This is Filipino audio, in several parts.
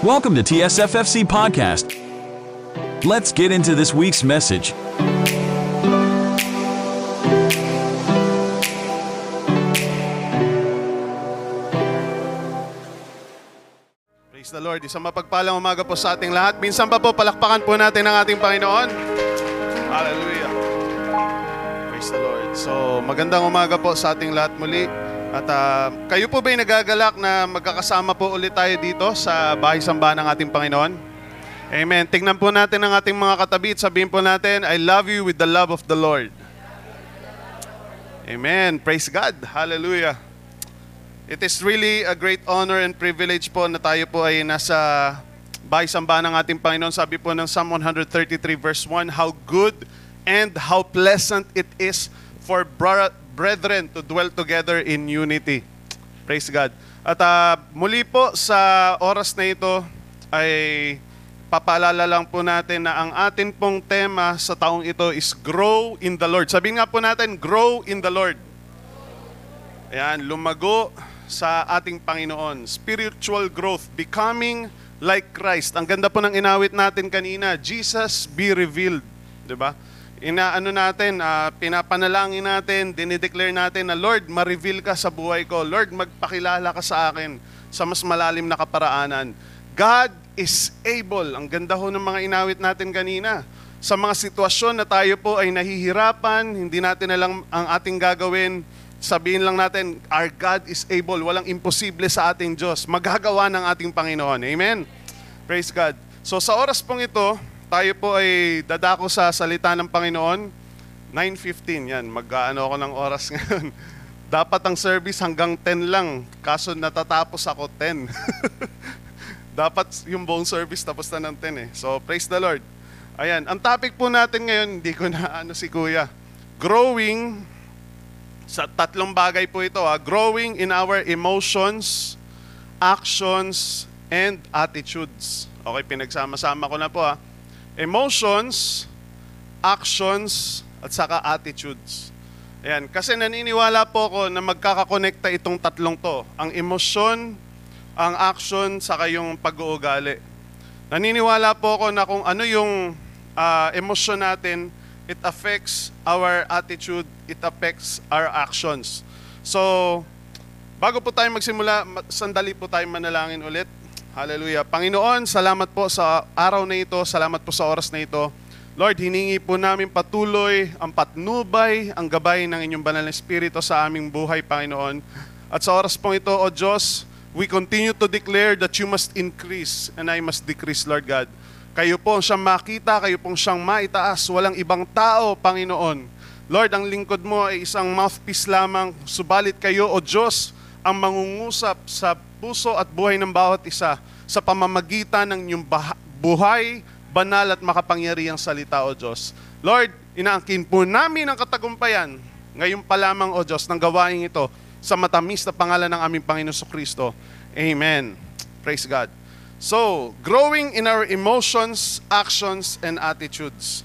Welcome to TSFFC Podcast. Let's get into this week's message. Praise the Lord. Isang mapagpalang umaga po sa ating lahat. Minsan pa po, palakpakan po natin ang ating Panginoon. Hallelujah. Praise the Lord. So, magandang umaga po sa ating lahat muli. At ah, kayo po ba'y nagagalak na magkakasama po ulit tayo dito sa bahay sambahan ng ating Panginoon? Amen. Tingnan po natin ang ating mga katabi at sabihin po natin, I love you with the love of the Lord. Amen. Praise God. Hallelujah. It is really a great honor and privilege po na tayo po ay nasa bahay sambahan ng ating Panginoon. Sabi po ng Psalm 133 verse 1, How good and how pleasant it is for bro- brethren to dwell together in unity. Praise God. At ah, muli po sa oras na ito ay papaalala lang po natin na ang atin pong tema sa taong ito is Grow in the Lord. Sabihin nga po natin, Grow in the Lord. Ayan, lumago sa ating Panginoon. Spiritual growth, becoming like Christ. Ang ganda po ng inawit natin kanina, Jesus be revealed. ba? Inaano natin, ah, pinapanalangin natin, dinideclare natin na Lord, ma-reveal ka sa buhay ko. Lord, magpakilala ka sa akin sa mas malalim na kaparaanan. God is able. Ang ganda ho ng mga inawit natin kanina. Sa mga sitwasyon na tayo po ay nahihirapan, hindi natin alam ang ating gagawin, sabihin lang natin, our God is able. Walang imposible sa ating Diyos. Magagawa ng ating Panginoon. Amen? Praise God. So sa oras pong ito, tayo po ay dadako sa salita ng Panginoon. 9.15, yan. Mag-ano ako ng oras ngayon. Dapat ang service hanggang 10 lang. Kaso natatapos ako 10. Dapat yung buong service tapos na ng 10 eh. So praise the Lord. Ayan, ang topic po natin ngayon, hindi ko na ano si Kuya. Growing sa tatlong bagay po ito, ha? growing in our emotions, actions, and attitudes. Okay, pinagsama-sama ko na po ha. Emotions, actions, at saka attitudes. Ayan, kasi naniniwala po ako na magkakakonekta itong tatlong to. Ang emosyon, ang action, saka yung pag-uugali. Naniniwala po ako na kung ano yung ah, emosyon natin, it affects our attitude, it affects our actions. So, bago po tayo magsimula, ma- sandali po tayo manalangin ulit. Hallelujah. Panginoon, salamat po sa araw na ito, salamat po sa oras na ito. Lord, hiningi po namin patuloy ang patnubay, ang gabay ng inyong banal na Espiritu sa aming buhay, Panginoon. At sa oras pong ito, O Diyos, we continue to declare that you must increase and I must decrease, Lord God. Kayo po ang siyang makita, kayo pong siyang maitaas, walang ibang tao, Panginoon. Lord, ang lingkod mo ay isang mouthpiece lamang, subalit kayo, O Diyos, ang mangungusap sa puso at buhay ng bawat isa sa pamamagitan ng inyong buhay, banal at makapangyarihang salita, O Diyos. Lord, inaangkin po namin ang katagumpayan ngayon pa lamang, O Diyos, ng gawain ito sa matamis na pangalan ng aming Panginoon Kristo. Amen. Praise God. So, growing in our emotions, actions, and attitudes.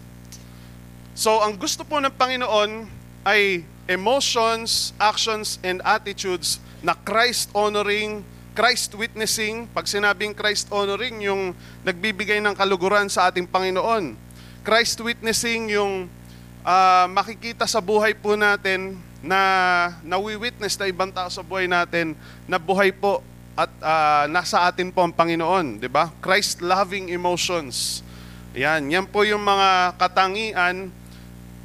So, ang gusto po ng Panginoon ay emotions, actions, and attitudes na Christ-honoring, Christ-witnessing. Pag sinabing Christ-honoring, yung nagbibigay ng kaluguran sa ating Panginoon. Christ-witnessing yung ah, makikita sa buhay po natin na nawi-witness na ibang tao sa buhay natin na buhay po at ah, nasa atin po ang Panginoon, 'di ba? Christ-loving emotions. Yan, yan po yung mga katangian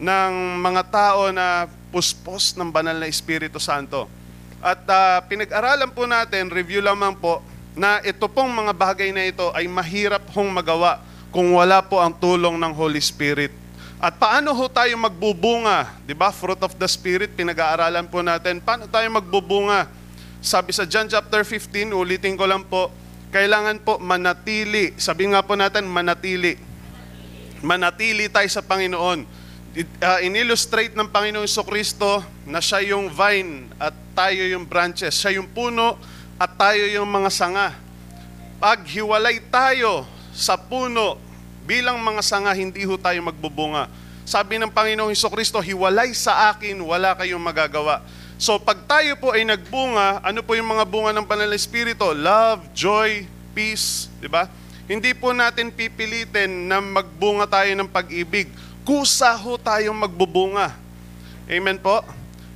ng mga tao na puspos ng banal na Espiritu Santo. At ah, pinag-aralan po natin, review lamang po, na ito pong mga bagay na ito ay mahirap hong magawa kung wala po ang tulong ng Holy Spirit. At paano ho tayo magbubunga? 'Di ba? Fruit of the Spirit, pinag-aaralan po natin. Paano tayo magbubunga? Sabi sa John chapter 15, ulitin ko lang po, kailangan po manatili. Sabi nga po natin, manatili. Manatili tayo sa Panginoon. Uh, in-illustrate ng Panginoong Kristo na siya yung vine at tayo yung branches. Siya yung puno at tayo yung mga sanga. Pag hiwalay tayo sa puno bilang mga sanga, hindi ho tayo magbubunga. Sabi ng Panginoong Kristo, hiwalay sa akin, wala kayong magagawa. So pag tayo po ay nagbunga, ano po yung mga bunga ng banal na Espiritu? Love, joy, peace, di ba? Hindi po natin pipilitin na magbunga tayo ng pag-ibig. Kusa ho tayong magbubunga. Amen po?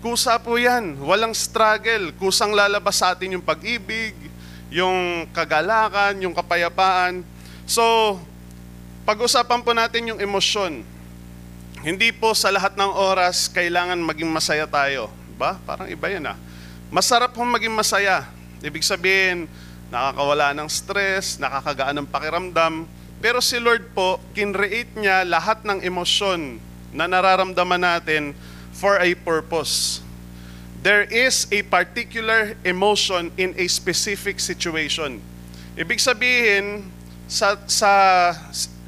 Kusa po yan. Walang struggle. Kusang lalabas sa atin yung pag-ibig, yung kagalakan, yung kapayapaan. So, pag-usapan po natin yung emosyon. Hindi po sa lahat ng oras kailangan maging masaya tayo. Ba? Parang iba yan ah. Masarap pong maging masaya. Ibig sabihin, nakakawala ng stress, nakakagaan ng pakiramdam. Pero si Lord po, kinreate niya lahat ng emosyon na nararamdaman natin for a purpose. There is a particular emotion in a specific situation. Ibig sabihin, sa, sa,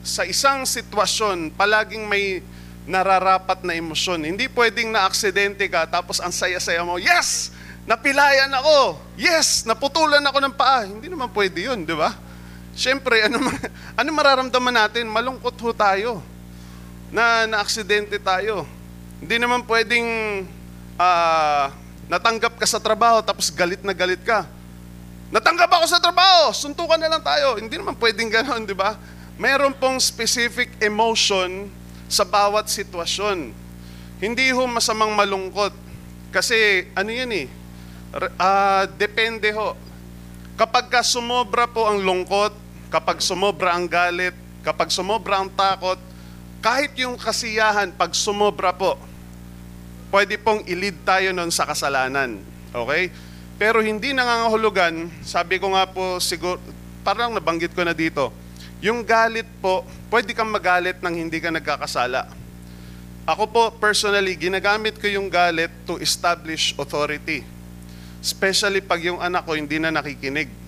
sa isang sitwasyon, palaging may nararapat na emosyon. Hindi pwedeng na-aksidente ka tapos ang saya-saya mo, yes! Napilayan ako! Yes! Naputulan ako ng paa. Hindi naman pwede yun, di ba? Siyempre, ano, ano mararamdaman natin? Malungkot ho tayo na na-aksidente tayo. Hindi naman pwedeng uh, natanggap ka sa trabaho tapos galit na galit ka. Natanggap ako sa trabaho, suntukan na lang tayo. Hindi naman pwedeng gano'n, di ba? Mayroon pong specific emotion sa bawat sitwasyon. Hindi ho masamang malungkot. Kasi ano yan eh, uh, depende ho. Kapag ka sumobra po ang lungkot, kapag sumobra ang galit, kapag sumobra ang takot, kahit yung kasiyahan, pag sumobra po, pwede pong ilid tayo nun sa kasalanan. Okay? Pero hindi nangangahulugan, sabi ko nga po, siguro, parang nabanggit ko na dito, yung galit po, pwede kang magalit nang hindi ka nagkakasala. Ako po, personally, ginagamit ko yung galit to establish authority. Especially pag yung anak ko hindi na nakikinig.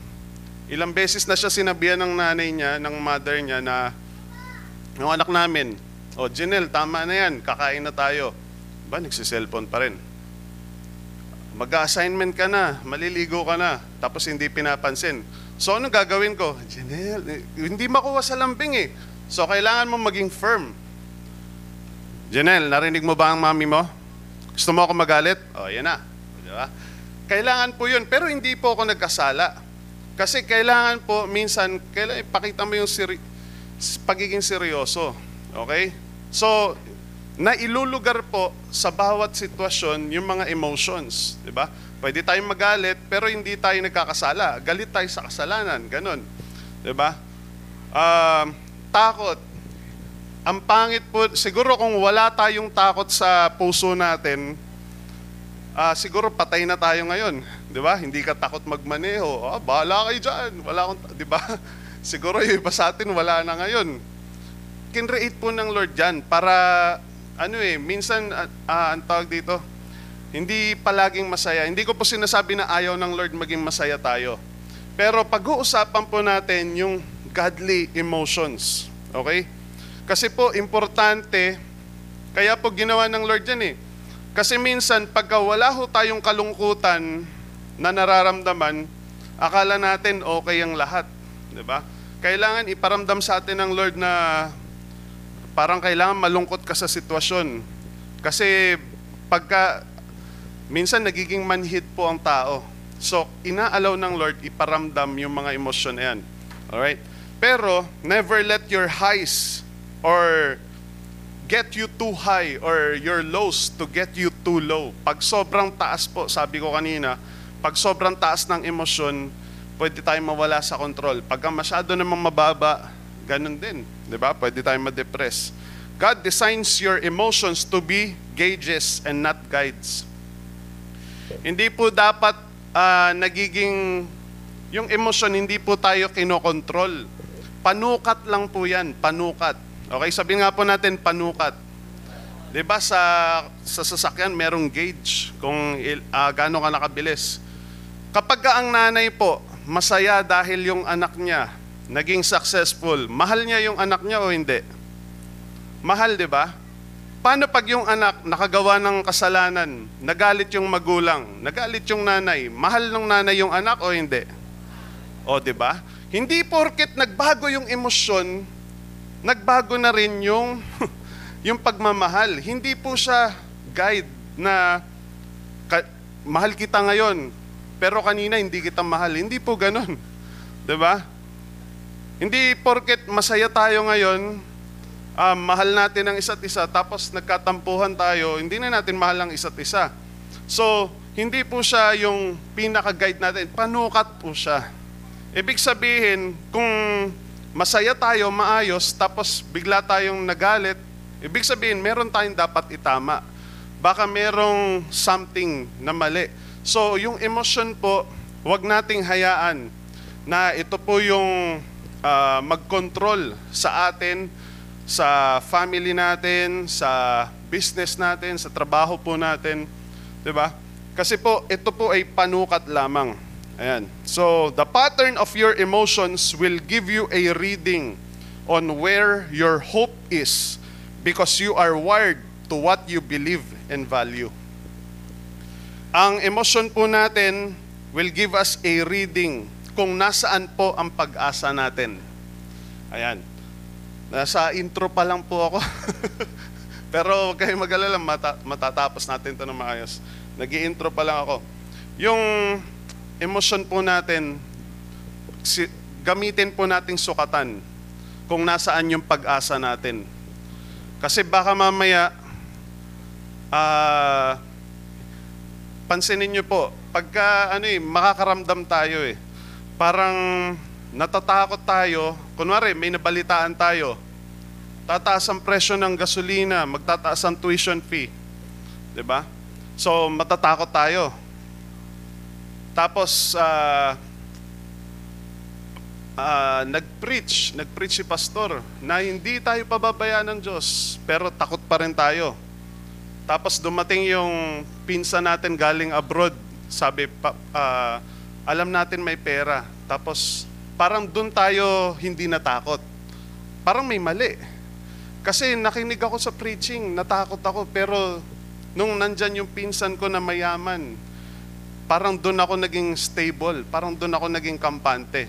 Ilang beses na siya sinabihan ng nanay niya, ng mother niya na yung anak namin, o oh, Janelle, tama na yan, kakain na tayo. Ba, nagsiselfone pa rin. Mag-assignment ka na, maliligo ka na, tapos hindi pinapansin. So, ano gagawin ko? Janelle, hindi makuha sa lambing eh. So, kailangan mo maging firm. Janelle, narinig mo ba ang mami mo? Gusto mo ako magalit? O, oh, yan na. Di ba? Kailangan po yun. Pero hindi po ako nagkasala. Kasi kailangan po, minsan, kailangan ipakita mo yung seri- pagiging seryoso. Okay? So, nailulugar po sa bawat sitwasyon yung mga emotions. Di ba? Pwede tayong magalit, pero hindi tayo nagkakasala. Galit tayo sa kasalanan. Ganon. Di ba? Uh, takot. Ang pangit po, siguro kung wala tayong takot sa puso natin, uh, siguro patay na tayo ngayon. Di ba? Hindi ka takot magmaneho. Oh, bahala kayo dyan. Wala akong, di ba? siguro yung iba sa atin wala na ngayon. Kinreate po ng Lord dyan para, ano eh, minsan, uh, uh, ang tawag dito, hindi palaging masaya. Hindi ko po sinasabi na ayaw ng Lord maging masaya tayo. Pero pag-uusapan po natin yung godly emotions. Okay? Kasi po, importante, kaya po ginawa ng Lord yan eh. Kasi minsan, pagka wala ho tayong kalungkutan na nararamdaman, akala natin okay ang lahat. Di ba? Kailangan iparamdam sa atin ng Lord na parang kailangan malungkot ka sa sitwasyon. Kasi pagka, minsan nagiging manhid po ang tao. So, inaalaw ng Lord iparamdam yung mga emosyon na yan. Alright? Pero, never let your highs or get you too high or your lows to get you too low. Pag sobrang taas po, sabi ko kanina, pag sobrang taas ng emosyon, pwede tayong mawala sa control. Pag masyado namang mababa, ganun din. Di ba? Pwede tayong ma-depress. God designs your emotions to be gauges and not guides. Hindi po dapat uh, nagiging, yung emosyon, hindi po tayo kinokontrol Panukat lang po yan, panukat. Okay, sabihin nga po natin panukat. 'Di ba sa sa sasakyan merong gauge kung uh, gaano ka nakabilis. Kapag ka ang nanay po masaya dahil yung anak niya naging successful, mahal niya yung anak niya o hindi? Mahal, 'di ba? Paano pag yung anak nakagawa ng kasalanan, nagalit yung magulang, nagalit yung nanay, mahal ng nanay yung anak o hindi? O, 'di ba? Hindi porket nagbago yung emosyon, nagbago na rin yung, yung pagmamahal. Hindi po siya guide na mahal kita ngayon, pero kanina hindi kita mahal. Hindi po ganun. ba? Hindi porket masaya tayo ngayon, um, mahal natin ang isa't isa, tapos nagkatampuhan tayo, hindi na natin mahal ang isa't isa. So, hindi po siya yung pinaka-guide natin. Panukat po siya. Ibig sabihin, kung masaya tayo, maayos, tapos bigla tayong nagalit, ibig sabihin, meron tayong dapat itama. Baka merong something na mali. So, yung emotion po, wag nating hayaan na ito po yung uh, mag-control sa atin, sa family natin, sa business natin, sa trabaho po natin. 'Di ba? Kasi po, ito po ay panukat lamang. Ayan. So, the pattern of your emotions will give you a reading on where your hope is because you are wired to what you believe and value. Ang emotion po natin will give us a reading kung nasaan po ang pag-asa natin. Ayan. Nasa intro pa lang po ako. Pero huwag kayong mag-alala, mata- matatapos natin ito ng maayos nag intro pa lang ako. Yung emotion po natin, si, gamitin po nating sukatan kung nasaan yung pag-asa natin. Kasi baka mamaya, uh, pansinin nyo po, pagka ano eh, makakaramdam tayo eh. Parang natatakot tayo, kunwari may nabalitaan tayo, tataas ang presyo ng gasolina, magtataas ang tuition fee. 'Di ba? So, matatakot tayo. Tapos, uh, uh, nag-preach, nag-preach si pastor na hindi tayo pababayaan ng Diyos, pero takot pa rin tayo. Tapos dumating yung pinsa natin galing abroad, sabi, pa, uh, alam natin may pera. Tapos parang doon tayo hindi natakot. Parang may mali. Kasi nakinig ako sa preaching, natakot ako, pero Nung nandyan yung pinsan ko na mayaman, parang doon ako naging stable, parang doon ako naging kampante.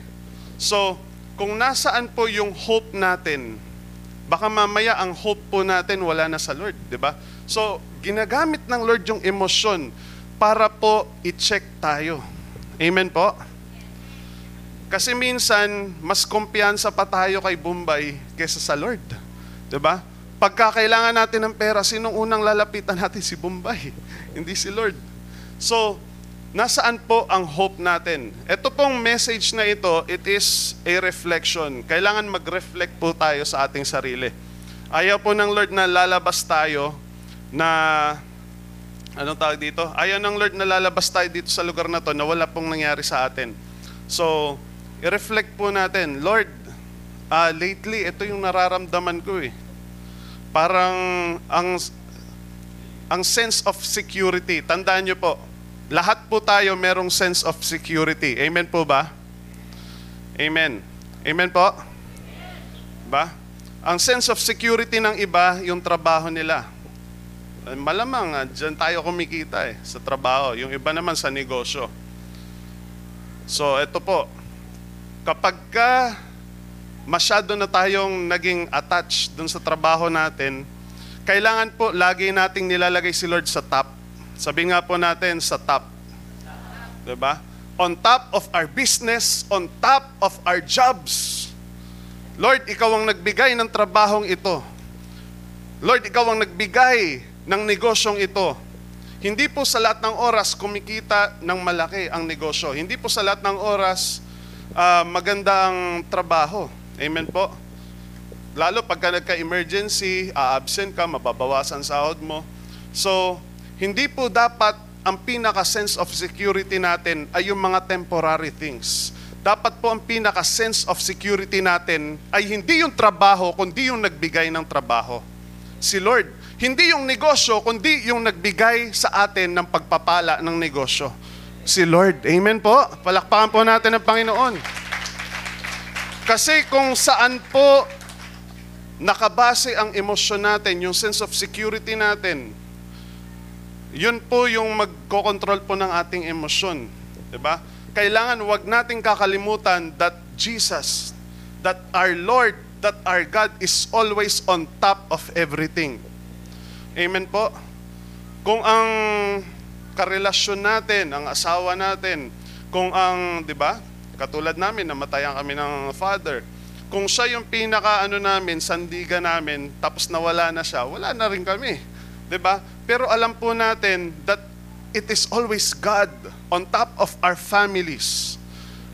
So, kung nasaan po yung hope natin, baka mamaya ang hope po natin wala na sa Lord, di ba? So, ginagamit ng Lord yung emosyon para po i-check tayo. Amen po? Kasi minsan, mas kumpiyansa pa tayo kay Bombay kaysa sa Lord. Di ba? Pagka kailangan natin ng pera, sinong unang lalapitan natin? Si Bombay, hindi si Lord. So, nasaan po ang hope natin? Ito pong message na ito, it is a reflection. Kailangan mag-reflect po tayo sa ating sarili. Ayaw po ng Lord na lalabas tayo na, anong tawag dito? Ayaw ng Lord na lalabas tayo dito sa lugar na to na wala pong nangyari sa atin. So, i-reflect po natin, Lord, uh, lately, ito yung nararamdaman ko eh parang ang ang sense of security. Tandaan niyo po, lahat po tayo merong sense of security. Amen po ba? Amen. Amen po? Ba? Ang sense of security ng iba, yung trabaho nila. Malamang, ah, dyan tayo kumikita eh, sa trabaho. Yung iba naman sa negosyo. So, ito po. Kapag ka masyado na tayong naging attached dun sa trabaho natin, kailangan po lagi nating nilalagay si Lord sa top. Sabi nga po natin sa top. 'Di ba? On top of our business, on top of our jobs. Lord, ikaw ang nagbigay ng trabahong ito. Lord, ikaw ang nagbigay ng negosyong ito. Hindi po sa lahat ng oras kumikita ng malaki ang negosyo. Hindi po sa lahat ng oras uh, maganda ang trabaho. Amen po. Lalo pagka nagka-emergency, a-absent ka, mababawasan sahod mo. So, hindi po dapat ang pinaka-sense of security natin ay yung mga temporary things. Dapat po ang pinaka-sense of security natin ay hindi yung trabaho, kundi yung nagbigay ng trabaho. Si Lord. Hindi yung negosyo, kundi yung nagbigay sa atin ng pagpapala ng negosyo. Si Lord. Amen po. Palakpakan po natin ang Panginoon. Kasi kung saan po nakabase ang emosyon natin, yung sense of security natin, yun po yung magkocontrol po ng ating emosyon. ba? Diba? Kailangan wag nating kakalimutan that Jesus, that our Lord, that our God is always on top of everything. Amen po? Kung ang karelasyon natin, ang asawa natin, kung ang, di ba, Katulad namin, namatayan kami ng father. kung siya yung pinaka ano namin, sandiga namin, tapos nawala na siya, wala na rin kami. 'Di ba? Pero alam po natin that it is always God on top of our families.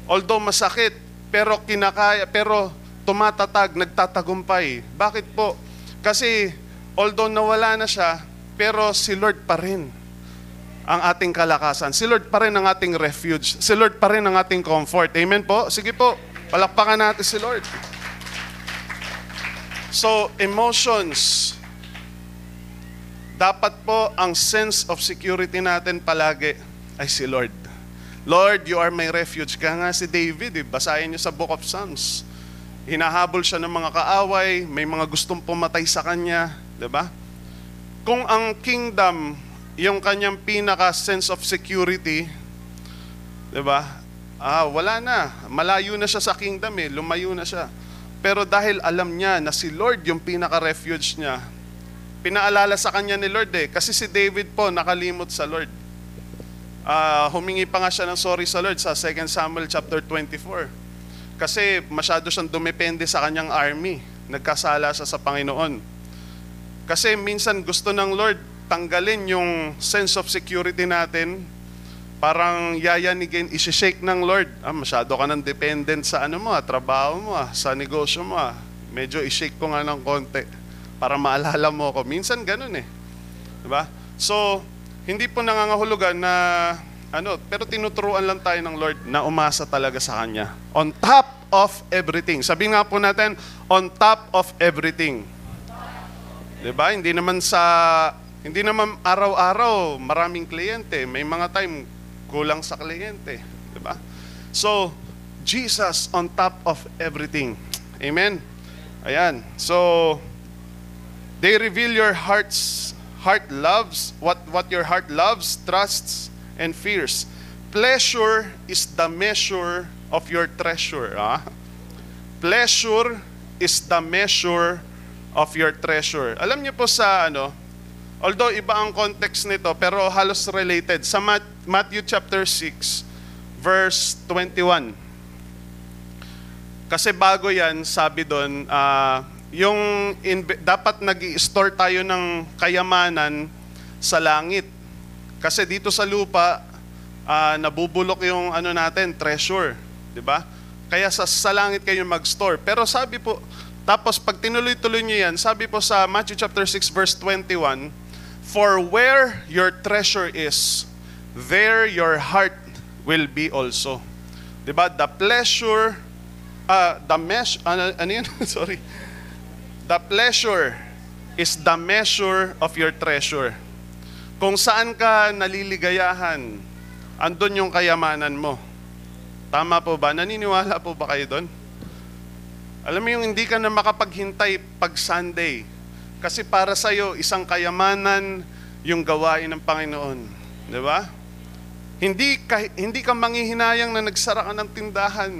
Although masakit, pero kinakaya, pero tumatatag, nagtatagumpay. Bakit po? Kasi although nawala na siya, pero si Lord pa rin ang ating kalakasan. Si Lord pa rin ang ating refuge. Si Lord pa rin ang ating comfort. Amen po? Sige po, palakpakan natin si Lord. So, emotions. Dapat po ang sense of security natin palagi ay si Lord. Lord, you are my refuge. Kaya nga si David, eh, basahin niyo sa Book of Psalms. Hinahabol siya ng mga kaaway, may mga gustong pumatay sa kanya, 'di ba? Kung ang kingdom yung kanyang pinaka sense of security, 'di ba? Ah, wala na. Malayo na siya sa kingdom eh, lumayo na siya. Pero dahil alam niya na si Lord yung pinaka refuge niya, pinaalala sa kanya ni Lord eh kasi si David po nakalimot sa Lord. Ah, humingi pa nga siya ng sorry sa Lord sa 2 Samuel chapter 24. Kasi masyado siyang dumepende sa kanyang army. Nagkasala siya sa Panginoon. Kasi minsan gusto ng Lord tanggalin yung sense of security natin. Parang yayanigin, isi-shake ng Lord. Ah, masyado ka nang dependent sa ano mo, ah, trabaho mo, ah, sa negosyo mo. Medyo i-shake ko nga ng konti para maalala mo ako. Minsan ganun eh. Diba? So, hindi po nangangahulugan na ano, pero tinuturuan lang tayo ng Lord na umasa talaga sa Kanya. On top of everything. Sabi nga po natin, on top of everything. 'Di ba? Hindi naman sa hindi naman araw-araw maraming kliyente. May mga time kulang sa kliyente, 'di ba? So, Jesus on top of everything. Amen. Ayan. So, they reveal your heart's heart loves what what your heart loves, trusts and fears. Pleasure is the measure of your treasure. Ah? Pleasure is the measure of your treasure. Alam niyo po sa ano, although iba ang context nito, pero halos related. Sa Matthew chapter 6, verse 21. Kasi bago yan, sabi doon, uh, yung in, dapat nag store tayo ng kayamanan sa langit. Kasi dito sa lupa, uh, nabubulok yung ano natin, treasure, 'di ba? Kaya sa, sa langit kayo mag-store. Pero sabi po, tapos pag tinuloy-tuloy niyo yan, sabi po sa Matthew chapter 6 verse 21, For where your treasure is, there your heart will be also. 'Di ba? The pleasure uh, the mesh ano, ano yun? Sorry. The pleasure is the measure of your treasure. Kung saan ka naliligayahan, andun yung kayamanan mo. Tama po ba? Naniniwala po ba kayo doon? Alam mo yung hindi ka na makapaghintay pag Sunday. Kasi para sa iyo isang kayamanan yung gawain ng Panginoon. Di ba? Hindi ka, hindi ka manghihinayang na nagsara ka ng tindahan.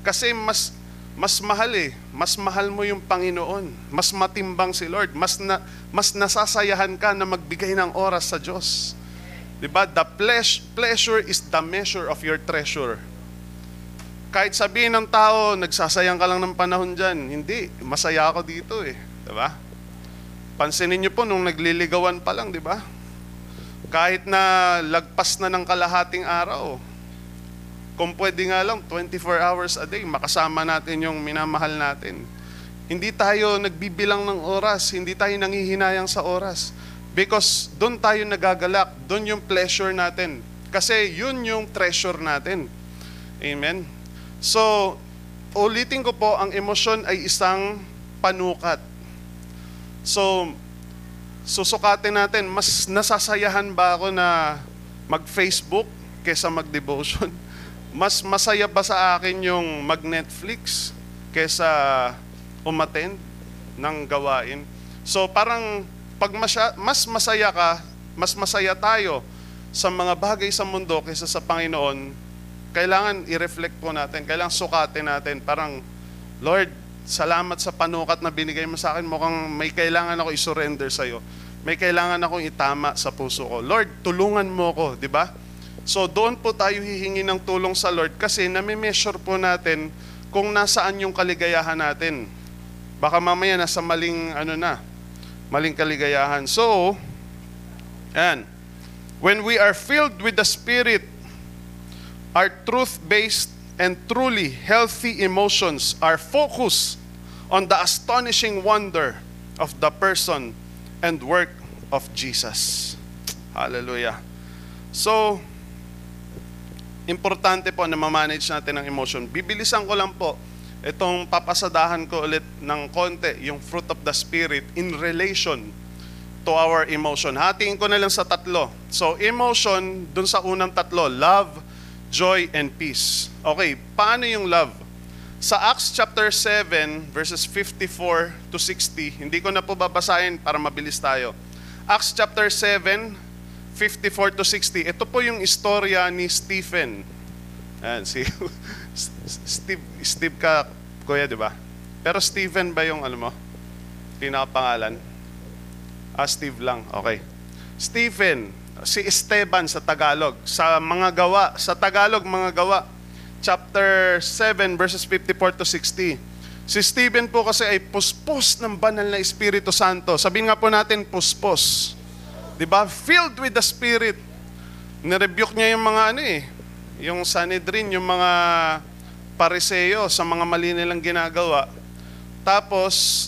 Kasi mas mas mahal eh. Mas mahal mo yung Panginoon. Mas matimbang si Lord. Mas, na, mas nasasayahan ka na magbigay ng oras sa Diyos. Diba? The pleasure, pleasure is the measure of your treasure. Kahit sabihin ng tao, nagsasayang ka lang ng panahon dyan. Hindi. Masaya ako dito eh. Diba? Pansinin niyo po nung nagliligawan pa lang, di ba? Kahit na lagpas na ng kalahating araw, kung pwede nga lang, 24 hours a day, makasama natin yung minamahal natin. Hindi tayo nagbibilang ng oras, hindi tayo nangihinayang sa oras. Because doon tayo nagagalak, doon yung pleasure natin. Kasi yun yung treasure natin. Amen? So, ulitin ko po, ang emosyon ay isang panukat. So, susukatin natin, mas nasasayahan ba ako na mag-Facebook kesa mag-devotion? Mas masaya ba sa akin yung mag-Netflix kesa umattend ng gawain? So parang pag masya, mas masaya ka, mas masaya tayo sa mga bagay sa mundo kaysa sa Panginoon, kailangan i-reflect po natin, kailangan sukatin natin. Parang, Lord, salamat sa panukat na binigay mo sa akin. Mukhang may kailangan ako i-surrender sa iyo. May kailangan akong itama sa puso ko. Lord, tulungan mo ko, di ba? So doon po tayo hihingi ng tulong sa Lord kasi nami-measure po natin kung nasaan yung kaligayahan natin. Baka mamaya nasa maling ano na, maling kaligayahan. So, and when we are filled with the Spirit, our truth-based and truly healthy emotions are focused on the astonishing wonder of the person and work of Jesus. Hallelujah. So, importante po na ma-manage natin ang emotion. Bibilisan ko lang po itong papasadahan ko ulit ng konti, yung fruit of the Spirit in relation to our emotion. Hatiin ko na lang sa tatlo. So, emotion, dun sa unang tatlo, love, joy, and peace. Okay, paano yung love? Sa Acts chapter 7, verses 54 to 60, hindi ko na po babasahin para mabilis tayo. Acts chapter 7, 54 to 60, ito po yung istorya ni Stephen. Ayan, si Steve, Steve ka, kuya, di ba? Pero Stephen ba yung, ano mo, pinakapangalan? Ah, Steve lang, okay. Stephen, si Esteban sa Tagalog, sa mga gawa, sa Tagalog, mga gawa, chapter 7, verses 54 to 60. Si Stephen po kasi ay puspos ng banal na Espiritu Santo. Sabihin nga po natin, puspos. Di ba? Filled with the Spirit. Nirebuke niya yung mga ano eh, yung Sanhedrin, yung mga pariseo sa mga mali nilang ginagawa. Tapos,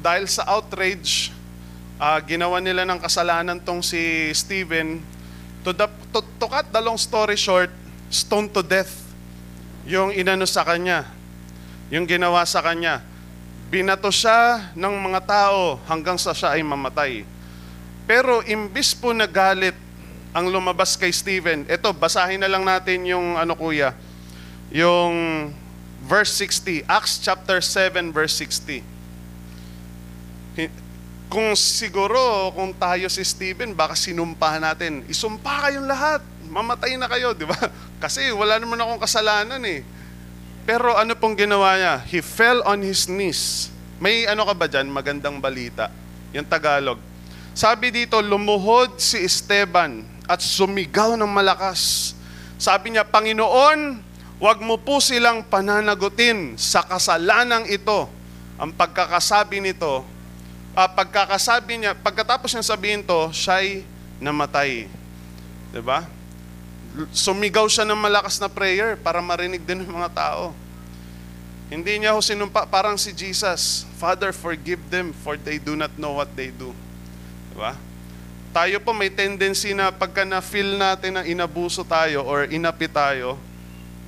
dahil sa outrage, uh, ginawa nila ng kasalanan tong si Stephen. To, the, to, to cut the long story short, stoned to death yung inano sa kanya, yung ginawa sa kanya. Binato siya ng mga tao hanggang sa siya ay mamatay. Pero imbis po nagalit ang lumabas kay Stephen, ito, basahin na lang natin yung ano kuya, yung verse 60, Acts chapter 7 verse 60. Kung siguro, kung tayo si Stephen, baka sinumpahan natin, isumpa kayong lahat, mamatay na kayo, di ba? Kasi wala naman akong kasalanan eh. Pero ano pong ginawa niya? He fell on his knees. May ano ka ba dyan? Magandang balita. Yung Tagalog. Sabi dito, lumuhod si Esteban at sumigaw ng malakas. Sabi niya, Panginoon, wag mo po silang pananagutin sa kasalanang ito. Ang pagkakasabi nito, uh, pagkakasabi niya, pagkatapos niya sabihin to, siya'y namatay. ba? sumigaw siya ng malakas na prayer para marinig din ng mga tao. Hindi niya ho sinumpa, parang si Jesus, Father, forgive them for they do not know what they do. Diba? Tayo po may tendency na pagka na-feel natin na inabuso tayo or inapi tayo,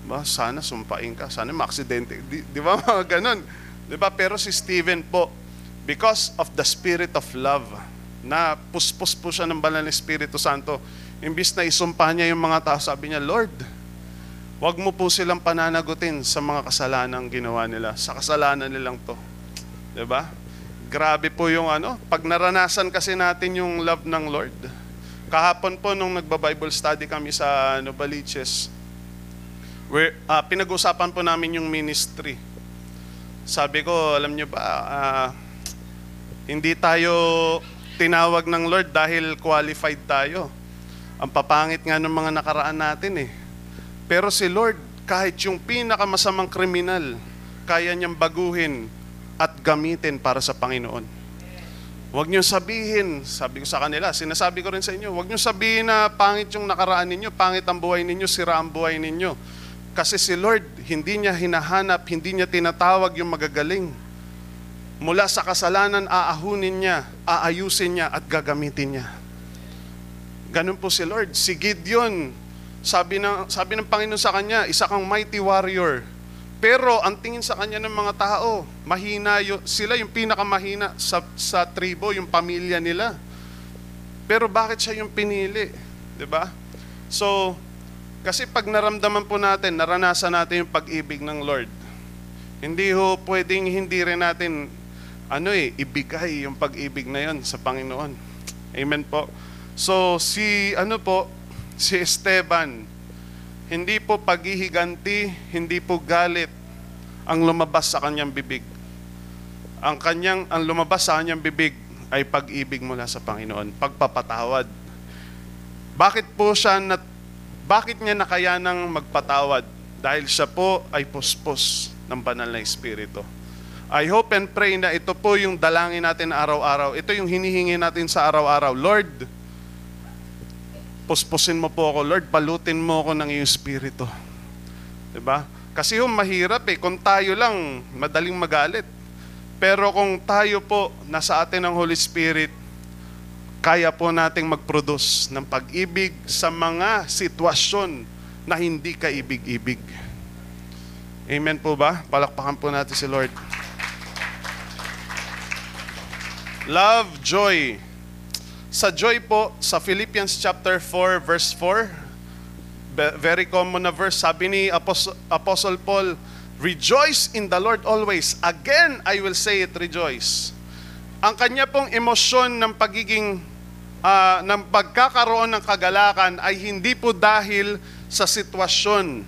ba, sana sumpain ka, sana maaksidente. Di, di ba mga ganun? Di ba? Pero si Stephen po, because of the spirit of love, na puspos po siya ng banal na Espiritu Santo, Imbis na isumpa niya yung mga tao, sabi niya, Lord, wag mo po silang pananagutin sa mga kasalanan ginawa nila. Sa kasalanan nilang to. ba? Diba? Grabe po yung ano, pag naranasan kasi natin yung love ng Lord. Kahapon po nung nagba-Bible study kami sa Novaliches, where, uh, pinag-usapan po namin yung ministry. Sabi ko, alam niyo ba, uh, hindi tayo tinawag ng Lord dahil qualified tayo ang papangit nga ng mga nakaraan natin eh. Pero si Lord, kahit yung pinakamasamang kriminal, kaya niyang baguhin at gamitin para sa Panginoon. Huwag niyo sabihin, sabi ko sa kanila, sinasabi ko rin sa inyo, huwag niyo sabihin na pangit yung nakaraan ninyo, pangit ang buhay ninyo, sira ang buhay ninyo. Kasi si Lord, hindi niya hinahanap, hindi niya tinatawag yung magagaling. Mula sa kasalanan, aahunin niya, aayusin niya at gagamitin niya. Ganun po si Lord. Si Gideon, sabi ng, sabi ng Panginoon sa kanya, isa kang mighty warrior. Pero ang tingin sa kanya ng mga tao, mahina yung, sila yung pinakamahina sa, sa tribo, yung pamilya nila. Pero bakit siya yung pinili? 'Di ba? So, kasi pag naramdaman po natin, naranasan natin yung pag-ibig ng Lord, hindi ho pwedeng hindi rin natin ano eh, ibigay yung pag-ibig na yon sa Panginoon. Amen po. So si ano po, si Esteban, hindi po paghihiganti, hindi po galit ang lumabas sa kanyang bibig. Ang kanyang ang lumabas sa kanyang bibig ay pag-ibig mula sa Panginoon, pagpapatawad. Bakit po siya na bakit niya nakayanang magpatawad? Dahil siya po ay puspos ng banal na Espiritu. I hope and pray na ito po yung dalangin natin araw-araw. Ito yung hinihingi natin sa araw-araw. Lord, puspusin mo po ako. Lord, palutin mo ako ng iyong Espiritu. 'Di ba? Kasi yung mahirap eh. Kung tayo lang, madaling magalit. Pero kung tayo po, nasa atin ang Holy Spirit, kaya po nating mag-produce ng pag-ibig sa mga sitwasyon na hindi kaibig-ibig. Amen po ba? Palakpakan po natin si Lord. Love, joy. Sa joy po, sa Philippians chapter 4, verse 4, be- very common na verse, sabi ni Apos- Apostle Paul, Rejoice in the Lord always. Again, I will say it, rejoice. Ang kanya pong emosyon ng pagiging, ah, ng pagkakaroon ng kagalakan ay hindi po dahil sa sitwasyon.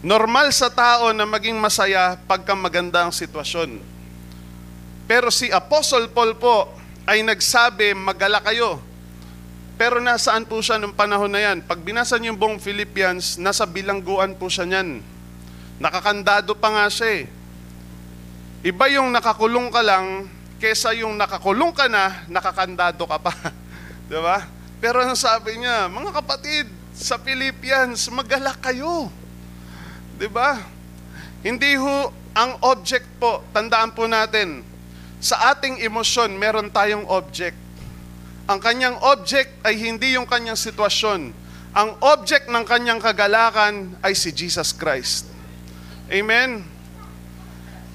Normal sa tao na maging masaya pagka maganda ang sitwasyon. Pero si Apostle Paul po ay nagsabi, magala kayo. Pero nasaan po siya nung panahon na yan? Pag binasa niyo yung buong Philippians, nasa bilangguan po siya niyan. Nakakandado pa nga siya eh. Iba yung nakakulong ka lang, kesa yung nakakulong ka na, nakakandado ka pa. Di ba? Pero ang sabi niya, mga kapatid, sa Philippians, magala kayo. Di ba? Hindi ho ang object po, tandaan po natin, sa ating emosyon, meron tayong object. Ang kanyang object ay hindi yung kanyang sitwasyon. Ang object ng kanyang kagalakan ay si Jesus Christ. Amen?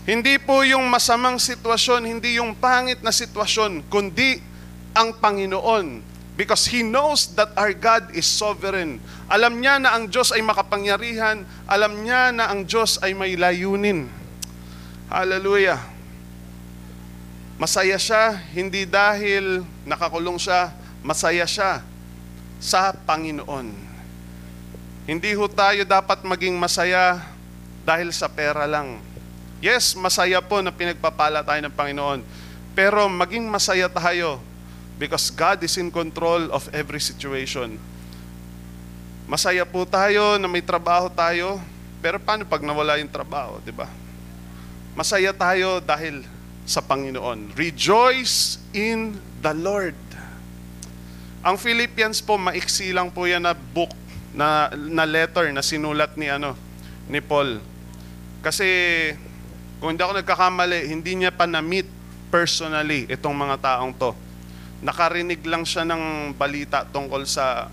Hindi po yung masamang sitwasyon, hindi yung pangit na sitwasyon, kundi ang Panginoon. Because He knows that our God is sovereign. Alam niya na ang Diyos ay makapangyarihan. Alam niya na ang Diyos ay may layunin. Hallelujah. Masaya siya, hindi dahil nakakulong siya, masaya siya sa Panginoon. Hindi ho tayo dapat maging masaya dahil sa pera lang. Yes, masaya po na pinagpapala tayo ng Panginoon. Pero maging masaya tayo because God is in control of every situation. Masaya po tayo na may trabaho tayo, pero paano pag nawala yung trabaho, di ba? Masaya tayo dahil sa Panginoon. Rejoice in the Lord. Ang Philippians po, maiksi lang po yan na book, na, na letter na sinulat ni, ano, ni Paul. Kasi kung hindi ako nagkakamali, hindi niya pa na-meet personally itong mga taong to. Nakarinig lang siya ng balita tungkol sa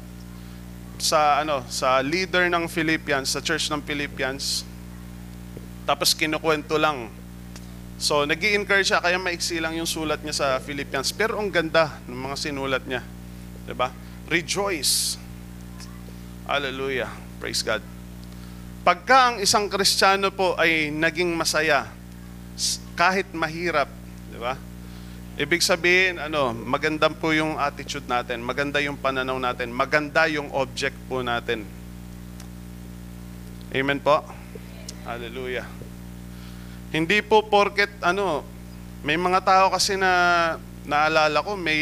sa ano sa leader ng Philippians, sa church ng Philippians. Tapos kinukwento lang. So, nag encourage siya, kaya maiksi lang yung sulat niya sa Philippians. Pero ang ganda ng mga sinulat niya. ba? Rejoice. Hallelujah. Praise God. Pagka ang isang Kristiyano po ay naging masaya, kahit mahirap, di ba? Ibig sabihin, ano, maganda po yung attitude natin, maganda yung pananaw natin, maganda yung object po natin. Amen po? Hallelujah. Hindi po porket, ano, may mga tao kasi na naalala ko, may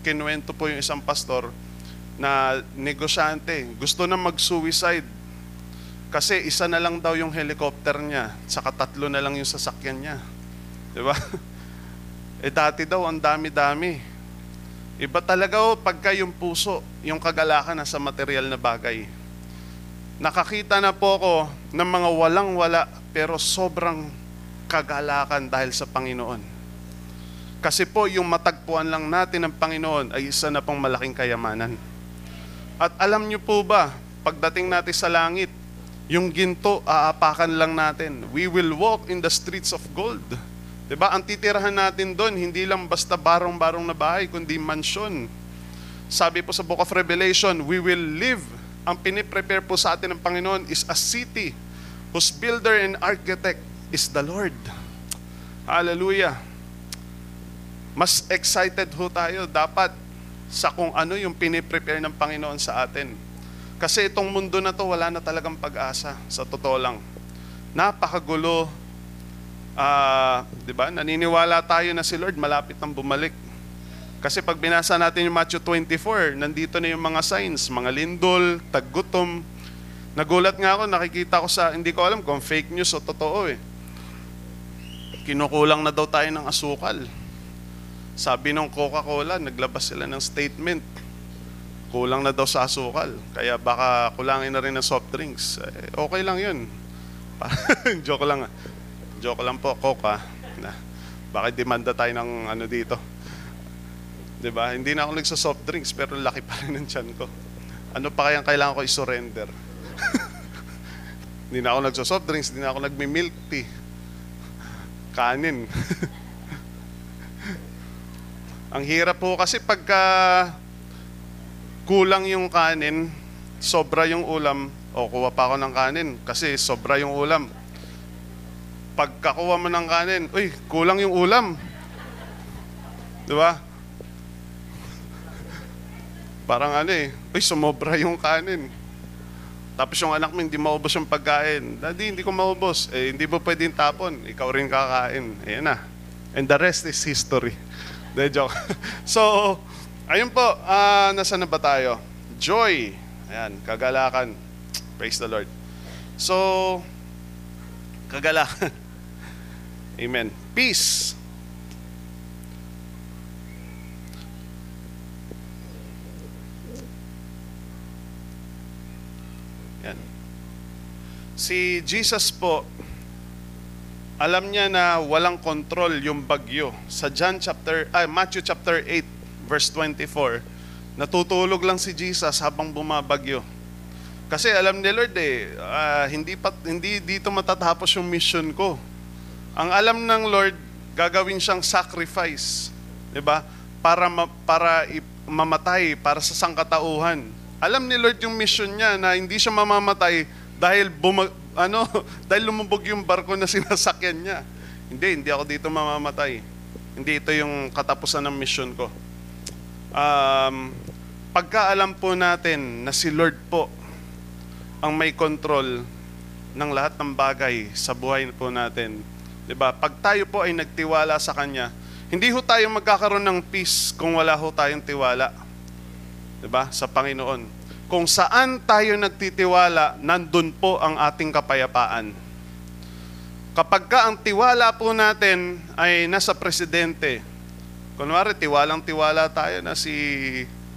kinuwento po yung isang pastor na negosyante, gusto na mag-suicide kasi isa na lang daw yung helicopter niya, saka tatlo na lang yung sasakyan niya. Di ba? Eh dati daw, ang dami-dami. Iba talaga o pagka yung puso, yung kagalakan na sa material na bagay. Nakakita na po ako ng mga walang-wala pero sobrang kagalakan dahil sa Panginoon. Kasi po yung matagpuan lang natin ng Panginoon ay isa na pong malaking kayamanan. At alam niyo po ba, pagdating natin sa langit, yung ginto, aapakan lang natin. We will walk in the streets of gold. 'Di ba? Ang titirahan natin doon, hindi lang basta barong-barong na bahay, kundi mansyon. Sabi po sa Book of Revelation, we will live. Ang piniprepare po sa atin ng Panginoon is a city whose builder and architect is the Lord. Hallelujah. Mas excited ho tayo dapat sa kung ano yung piniprepare ng Panginoon sa atin. Kasi itong mundo na to wala na talagang pag-asa, sa totoo lang. Napakagulo. Ah, 'di ba? Naniniwala tayo na si Lord malapit nang bumalik. Kasi pag binasa natin yung Matthew 24, nandito na yung mga signs, mga lindol, taggutom. Nagulat nga ako, nakikita ko sa, hindi ko alam kung fake news o totoo eh. Kinukulang na daw tayo ng asukal. Sabi ng Coca-Cola, naglabas sila ng statement. Kulang na daw sa asukal. Kaya baka kulangin na rin ng soft drinks. Eh, okay lang yun. Joke lang. ah. Joke lang po, Coca. Na, bakit demanda tayo ng ano dito? 'Di ba? Hindi na ako nagsa soft drinks pero laki pa rin ng tiyan ko. Ano pa kayang kailangan ko i-surrender? hindi na ako nagsa soft drinks, hindi na ako nagmi-milk tea. Kanin. Ang hirap po kasi pagka kulang yung kanin, sobra yung ulam, o kuha pa ako ng kanin kasi sobra yung ulam. Pagkakuha mo ng kanin, uy, kulang yung ulam. Di ba? Parang ano eh, uy, sumobra yung kanin. Tapos yung anak mo, hindi maubos yung pagkain. Daddy, hindi ko maubos. Eh, hindi mo pwedeng tapon. Ikaw rin kakain. Ayan na. And the rest is history. De joke. so, ayun po. ah nasa na ba tayo? Joy. Ayan, kagalakan. Praise the Lord. So, kagalakan. Amen. Peace. Si Jesus po, alam niya na walang control yung bagyo. Sa John chapter, ah, Matthew chapter 8, verse 24, natutulog lang si Jesus habang bumabagyo. Kasi alam ni Lord eh, ah, hindi, pa, hindi dito matatapos yung mission ko. Ang alam ng Lord, gagawin siyang sacrifice. 'di ba? Para, ma- para i- mamatay, para sa sangkatauhan. Alam ni Lord yung mission niya na hindi siya mamamatay dahil buma- ano, dahil lumubog yung barko na sinasakyan niya. Hindi, hindi ako dito mamamatay. Hindi ito yung katapusan ng mission ko. Um, pagkaalam po natin na si Lord po ang may control ng lahat ng bagay sa buhay po natin. 'Di ba? Pag tayo po ay nagtiwala sa kanya, hindi ho tayo magkakaroon ng peace kung wala ho tayong tiwala. 'Di ba? Sa Panginoon. Kung saan tayo nagtitiwala, nandun po ang ating kapayapaan. Kapag ka ang tiwala po natin ay nasa presidente, kunwari tiwalang tiwala tayo na si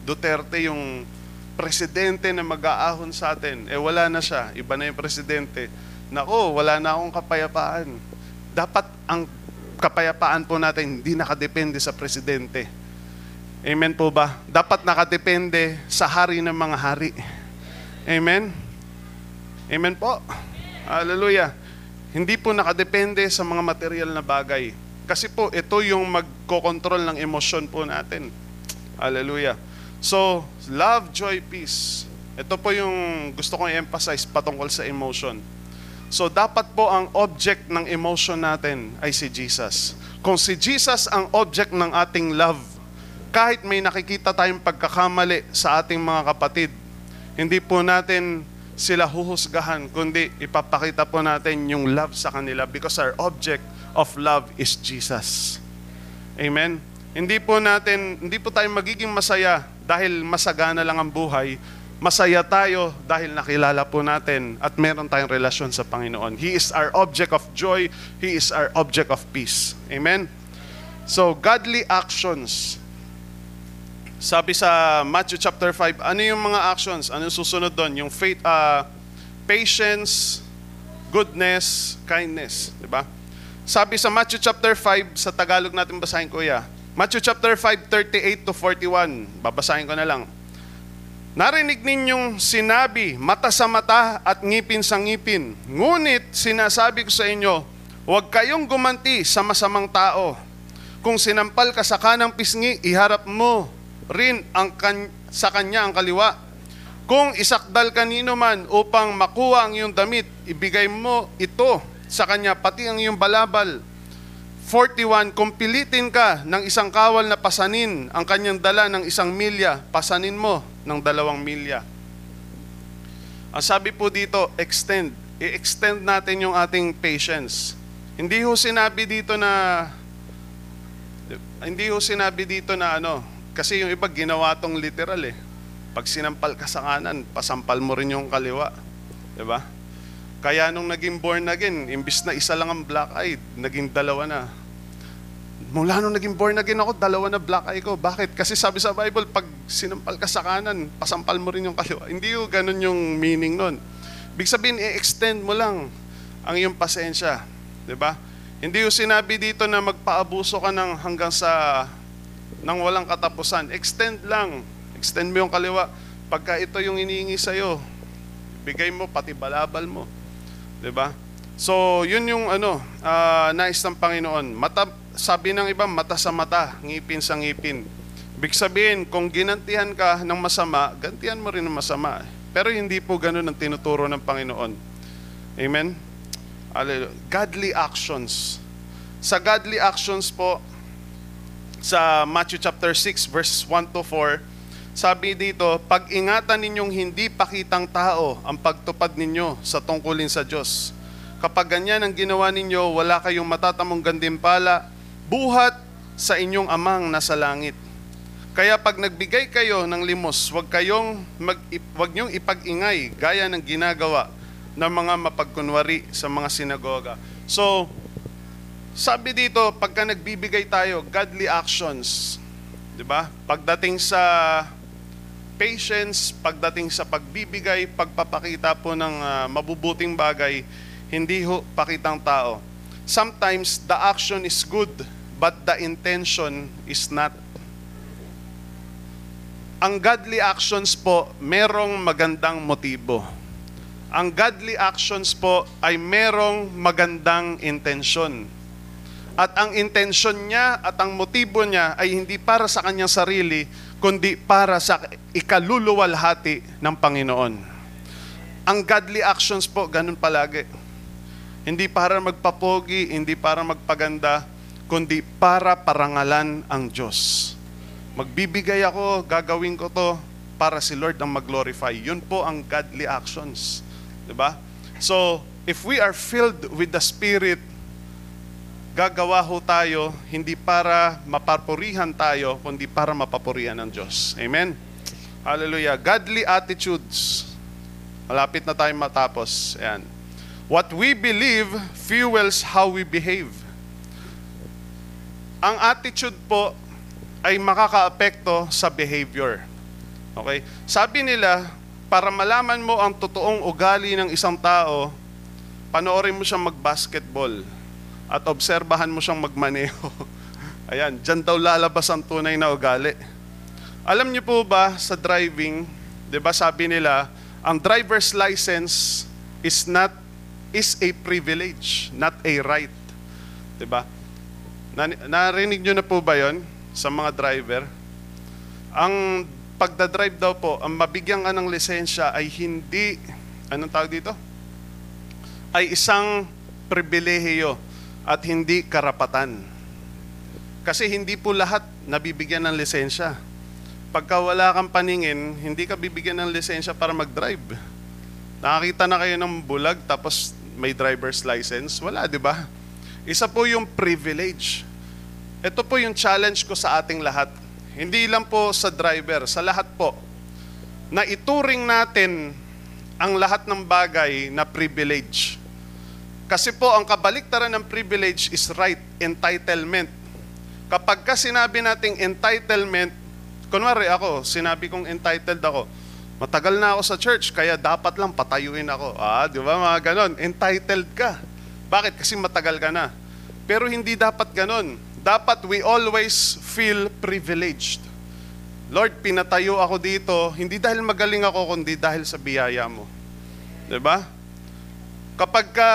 Duterte yung presidente na mag-aahon sa atin, eh wala na siya, iba na yung presidente. Nako, wala na akong kapayapaan. Dapat ang kapayapaan po natin hindi nakadepende sa presidente. Amen po ba? Dapat nakadepende sa hari ng mga hari. Amen? Amen po? Hallelujah. Hindi po nakadepende sa mga material na bagay. Kasi po, ito yung magkocontrol ng emosyon po natin. Hallelujah. So, love, joy, peace. Ito po yung gusto kong i-emphasize patungkol sa emotion. So, dapat po ang object ng emotion natin ay si Jesus. Kung si Jesus ang object ng ating love, kahit may nakikita tayong pagkakamali sa ating mga kapatid, hindi po natin sila huhusgahan, kundi ipapakita po natin yung love sa kanila because our object of love is Jesus. Amen? Hindi po natin, hindi po tayo magiging masaya dahil masagana lang ang buhay. Masaya tayo dahil nakilala po natin at meron tayong relasyon sa Panginoon. He is our object of joy. He is our object of peace. Amen? So, godly actions. Sabi sa Matthew chapter 5, ano yung mga actions? Ano yung susunod doon? Yung faith, uh, patience, goodness, kindness. Di ba? Sabi sa Matthew chapter 5, sa Tagalog natin basahin kuya. Matthew chapter 5, 38 to 41. Babasahin ko na lang. Narinig ninyong sinabi, mata sa mata at ngipin sa ngipin. Ngunit sinasabi ko sa inyo, huwag kayong gumanti sa masamang tao. Kung sinampal ka sa kanang pisngi, iharap mo rin ang kan- sa kanya ang kaliwa. Kung isakdal kanino man upang makuha ang iyong damit, ibigay mo ito sa kanya, pati ang iyong balabal. 41, kung pilitin ka ng isang kawal na pasanin ang kanyang dala ng isang milya, pasanin mo ng dalawang milya. Ang sabi po dito, extend. I-extend natin yung ating patience. Hindi ho sinabi dito na hindi ho sinabi dito na ano, kasi yung iba ginawa tong literal eh. Pag sinampal ka sa kanan, pasampal mo rin yung kaliwa. ba? Kaya nung naging born again, imbis na isa lang ang black eye, naging dalawa na. Mula nung naging born again ako, dalawa na black eye ko. Bakit? Kasi sabi sa Bible, pag sinampal ka sa kanan, pasampal mo rin yung kaliwa. Hindi yung ganun yung meaning nun. Big sabihin, i-extend mo lang ang iyong pasensya. ba? Hindi yung sinabi dito na magpaabuso ka ng hanggang sa nang walang katapusan. Extend lang. Extend mo yung kaliwa. Pagka ito yung iniingi sa'yo, bigay mo pati balabal mo. 'Di ba? So, yun yung ano, uh, nais ng Panginoon. Mata, sabi ng iba, mata sa mata, ngipin sa ngipin. Ibig sabihin, kung ginantihan ka ng masama, gantihan mo rin ng masama. Pero hindi po ganun ang tinuturo ng Panginoon. Amen? Godly actions. Sa godly actions po, sa Matthew chapter 6 verse 1 to 4, sabi dito, pag-ingatan ninyong hindi pakitang tao ang pagtupad ninyo sa tungkulin sa Diyos. Kapag ganyan ang ginawa ninyo, wala kayong matatamong gandimpala, buhat sa inyong amang nasa langit. Kaya pag nagbigay kayo ng limos, wag kayong mag, wag niyong ipag-ingay gaya ng ginagawa ng mga mapagkunwari sa mga sinagoga. So, sabi dito, pagka nagbibigay tayo, godly actions, 'di ba? Pagdating sa patience, pagdating sa pagbibigay, pagpapakita po ng uh, mabubuting bagay, hindi ho pakitang tao. Sometimes the action is good, but the intention is not. Ang godly actions po, merong magandang motibo. Ang godly actions po ay merong magandang intensyon. At ang intensyon niya at ang motibo niya ay hindi para sa kanyang sarili, kundi para sa ikaluluwalhati ng Panginoon. Ang godly actions po, ganun palagi hindi para magpapogi, hindi para magpaganda, kundi para parangalan ang Diyos. Magbibigay ako, gagawin ko to para si Lord ang mag-glorify. Yun po ang godly actions. ba? So, if we are filled with the Spirit, gagawa ho tayo hindi para mapapurihan tayo, kundi para mapapurihan ng Diyos. Amen? Hallelujah. Godly attitudes. Malapit na tayo matapos. Ayan. What we believe fuels how we behave. Ang attitude po ay makakaapekto sa behavior. Okay? Sabi nila, para malaman mo ang totoong ugali ng isang tao, panoorin mo siyang mag-basketball at obserbahan mo siyang magmaneho. Ayan, dyan daw lalabas ang tunay na ugali. Alam niyo po ba sa driving, 'di ba sabi nila, ang driver's license is not is a privilege, not a right. 'Di ba? Narinig niyo na po ba 'yon sa mga driver? Ang pagda-drive daw po, ang mabigyan ka ng lisensya ay hindi, anong tawag dito? Ay isang pribilehiyo at hindi karapatan. Kasi hindi po lahat nabibigyan ng lisensya. Pagka wala kang paningin, hindi ka bibigyan ng lisensya para mag-drive. Nakakita na kayo ng bulag tapos may driver's license? Wala, di ba? Isa po yung privilege. Ito po yung challenge ko sa ating lahat. Hindi lang po sa driver, sa lahat po. Na ituring natin ang lahat ng bagay na privilege. Kasi po, ang kabaliktaran ng privilege is right, entitlement. Kapag ka sinabi nating entitlement, kunwari ako, sinabi kong entitled ako, Matagal na ako sa church, kaya dapat lang patayuin ako. Ah, di ba mga ganon? Entitled ka. Bakit? Kasi matagal ka na. Pero hindi dapat ganon. Dapat we always feel privileged. Lord, pinatayo ako dito, hindi dahil magaling ako, kundi dahil sa biyaya mo. Di ba? Kapag ka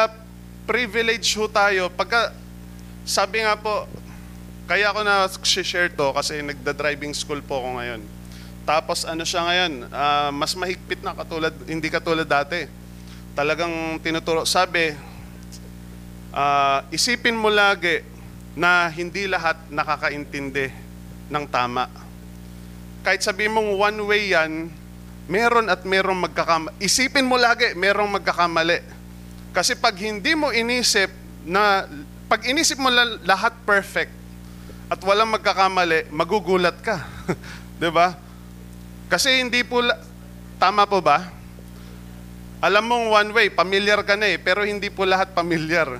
privilege ho tayo, pagka, sabi nga po, kaya ako na share to kasi nagda-driving school po ako ngayon tapos ano siya ngayon, uh, mas mahigpit na katulad, hindi katulad dati. Talagang tinuturo. Sabi, uh, isipin mo lagi na hindi lahat nakakaintindi ng tama. Kahit sabi mong one way yan, meron at merong magkakamali. Isipin mo lagi, merong magkakamali. Kasi pag hindi mo inisip na, pag inisip mo lahat perfect at walang magkakamali, magugulat ka. 'Di ba? Kasi hindi po, tama po ba? Alam mong one way, familiar ka na eh, pero hindi po lahat familiar.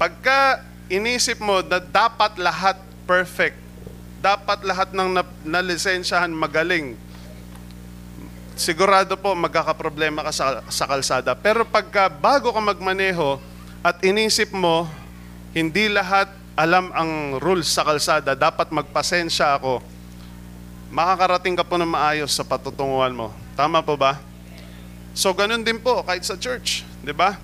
Pagka inisip mo na dapat lahat perfect, dapat lahat ng na, nalisensyahan magaling, sigurado po magkakaproblema ka sa, sa kalsada. Pero pagka bago ka magmaneho at inisip mo, hindi lahat alam ang rules sa kalsada, dapat magpasensya ako, makakarating ka po ng maayos sa patutunguhan mo. Tama po ba? So ganun din po kahit sa church, 'di ba?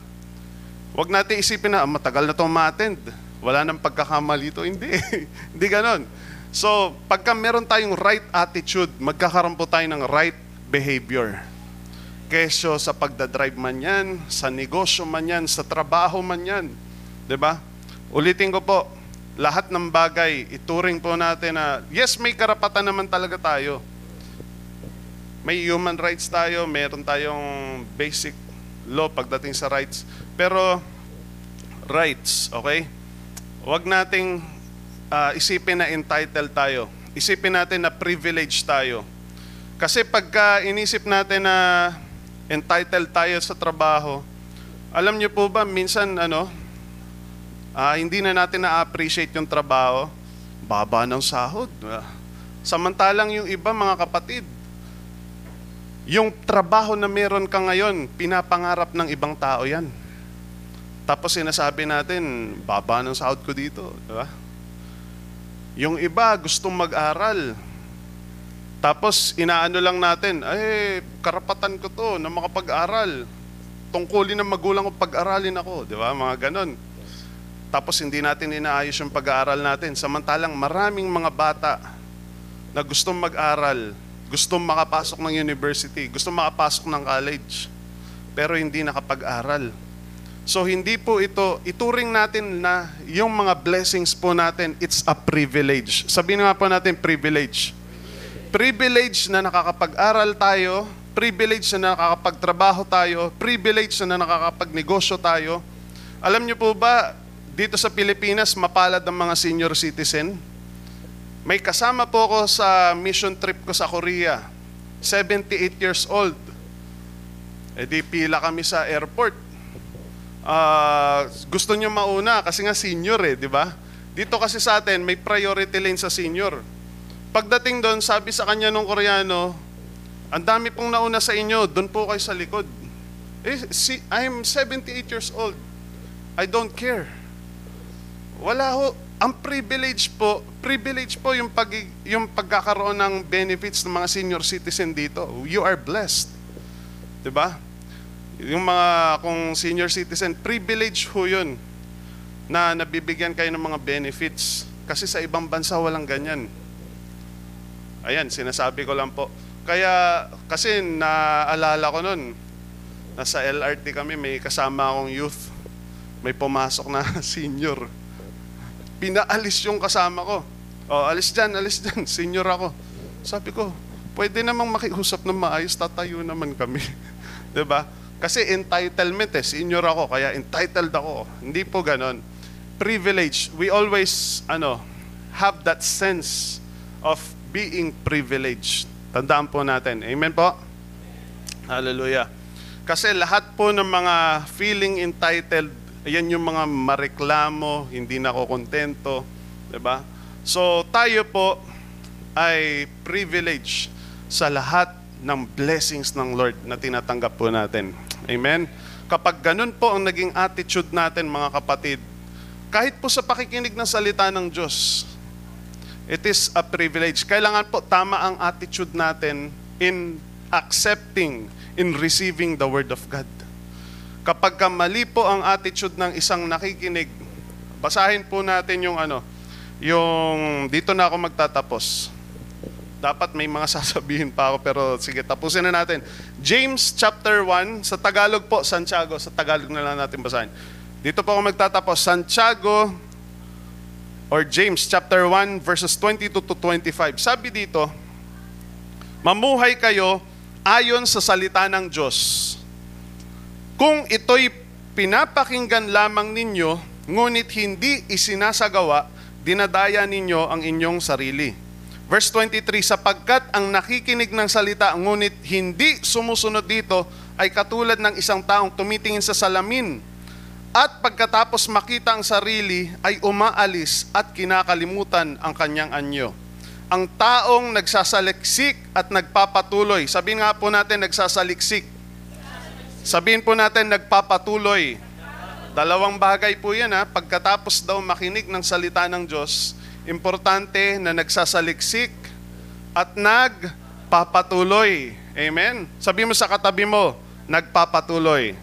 Huwag natin isipin na ah, matagal na 'tong ma-attend. Wala nang pagkakamali to. Hindi. Hindi ganun. So, pagka meron tayong right attitude, magkakaroon po tayo ng right behavior. Kesyo sa pagdadrive man yan, sa negosyo man yan, sa trabaho man yan. ba? Ulitin ko po, lahat ng bagay, ituring po natin na, yes, may karapatan naman talaga tayo may human rights tayo, meron tayong basic law pagdating sa rights. Pero rights, okay? Huwag nating uh, isipin na entitled tayo. Isipin natin na privilege tayo. Kasi pagka inisip natin na entitled tayo sa trabaho, alam niyo po ba, minsan ano, uh, hindi na natin na-appreciate yung trabaho, baba ng sahod. Samantalang yung iba mga kapatid, yung trabaho na meron ka ngayon, pinapangarap ng ibang tao yan. Tapos sinasabi natin, baba ng sahod ko dito. Di ba? Yung iba, gustong mag-aral. Tapos inaano lang natin, ay, karapatan ko to na makapag-aral. Tungkulin ng magulang ko pag-aralin ako. Di ba? Mga ganon. Tapos hindi natin inaayos yung pag-aaral natin. Samantalang maraming mga bata na gustong mag-aral, gusto makapasok ng university, gusto makapasok ng college, pero hindi nakapag-aral. So hindi po ito, ituring natin na yung mga blessings po natin, it's a privilege. Sabihin nga po natin privilege. Privilege na nakakapag-aral tayo, privilege na nakakapagtrabaho tayo, privilege na nakakapagnegosyo tayo. Alam niyo po ba, dito sa Pilipinas, mapalad ang mga senior citizen? May kasama po ako sa mission trip ko sa Korea. 78 years old. E di pila kami sa airport. Uh, gusto niyo mauna kasi nga senior eh, di ba? Dito kasi sa atin, may priority lane sa senior. Pagdating doon, sabi sa kanya nung Koreano, ang dami pong nauna sa inyo, doon po kayo sa likod. Eh, see, I'm 78 years old. I don't care. Wala ho, ang privilege po, privilege po yung, pag, yung pagkakaroon ng benefits ng mga senior citizen dito. You are blessed. ba? Yung mga kung senior citizen, privilege ho 'yun na nabibigyan kayo ng mga benefits. Kasi sa ibang bansa walang ganyan. Ayan, sinasabi ko lang po. Kaya, kasi naalala ko nun, nasa LRT kami, may kasama akong youth. May pumasok na senior pinaalis yung kasama ko. Oh, alis dyan, alis dyan, senior ako. Sabi ko, pwede namang makiusap ng maayos, tatayo naman kami. ba? Kasi entitlement eh, senior ako, kaya entitled ako. Hindi po ganon. Privilege, we always ano, have that sense of being privileged. Tandaan po natin. Amen po? Hallelujah. Kasi lahat po ng mga feeling entitled Ayan yung mga mareklamo, hindi na ako kontento, ba? So tayo po ay privilege sa lahat ng blessings ng Lord na tinatanggap po natin. Amen? Kapag ganun po ang naging attitude natin mga kapatid, kahit po sa pakikinig ng salita ng Diyos, it is a privilege. Kailangan po tama ang attitude natin in accepting, in receiving the Word of God. Kapag mali po ang attitude ng isang nakikinig, basahin po natin yung ano, yung dito na ako magtatapos. Dapat may mga sasabihin pa ako pero sige, tapusin na natin. James chapter 1, sa Tagalog po, Santiago, sa Tagalog na lang natin basahin. Dito po ako magtatapos. Santiago or James chapter 1 verses 22 to 25. Sabi dito, Mamuhay kayo ayon sa salita ng Diyos kung ito'y pinapakinggan lamang ninyo, ngunit hindi isinasagawa, dinadaya ninyo ang inyong sarili. Verse 23, sapagkat ang nakikinig ng salita, ngunit hindi sumusunod dito, ay katulad ng isang taong tumitingin sa salamin at pagkatapos makita ang sarili ay umaalis at kinakalimutan ang kanyang anyo. Ang taong nagsasaliksik at nagpapatuloy, sabihin nga po natin nagsasaliksik. Sabihin po natin nagpapatuloy. Dalawang bagay po yan ha. Pagkatapos daw makinig ng salita ng Diyos, importante na nagsasaliksik at nagpapatuloy. Amen? Sabi mo sa katabi mo, nagpapatuloy.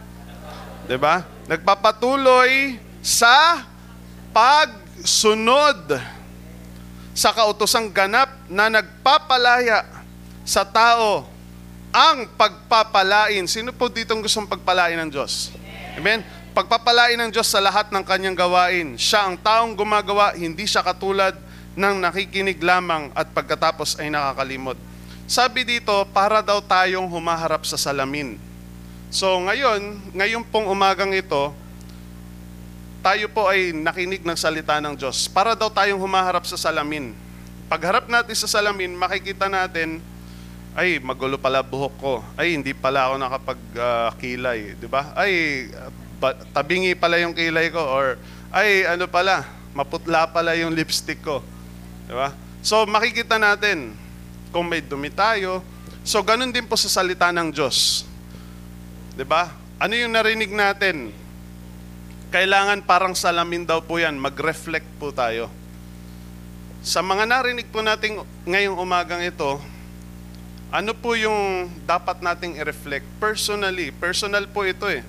ba? Nagpapatuloy sa pagsunod sa kautosang ganap na nagpapalaya sa tao ang pagpapalain. Sino po ditong gustong pagpalain ng Diyos? Amen? Pagpapalain ng Diyos sa lahat ng kanyang gawain. Siya ang taong gumagawa, hindi siya katulad ng nakikinig lamang at pagkatapos ay nakakalimot. Sabi dito, para daw tayong humaharap sa salamin. So ngayon, ngayon pong umagang ito, tayo po ay nakinig ng salita ng Diyos. Para daw tayong humaharap sa salamin. Pagharap natin sa salamin, makikita natin, ay, magulo pala buhok ko. Ay, hindi pala ako nakapagkilay. Uh, di ba? Ay, tabingi pala yung kilay ko. Or, ay, ano pala, maputla pala yung lipstick ko. Di ba? So, makikita natin kung may dumi tayo. So, ganun din po sa salita ng Diyos. Di ba? Ano yung narinig natin? Kailangan parang salamin daw po yan. Mag-reflect po tayo. Sa mga narinig po natin ngayong umagang ito, ano po yung dapat nating i-reflect? Personally, personal po ito eh.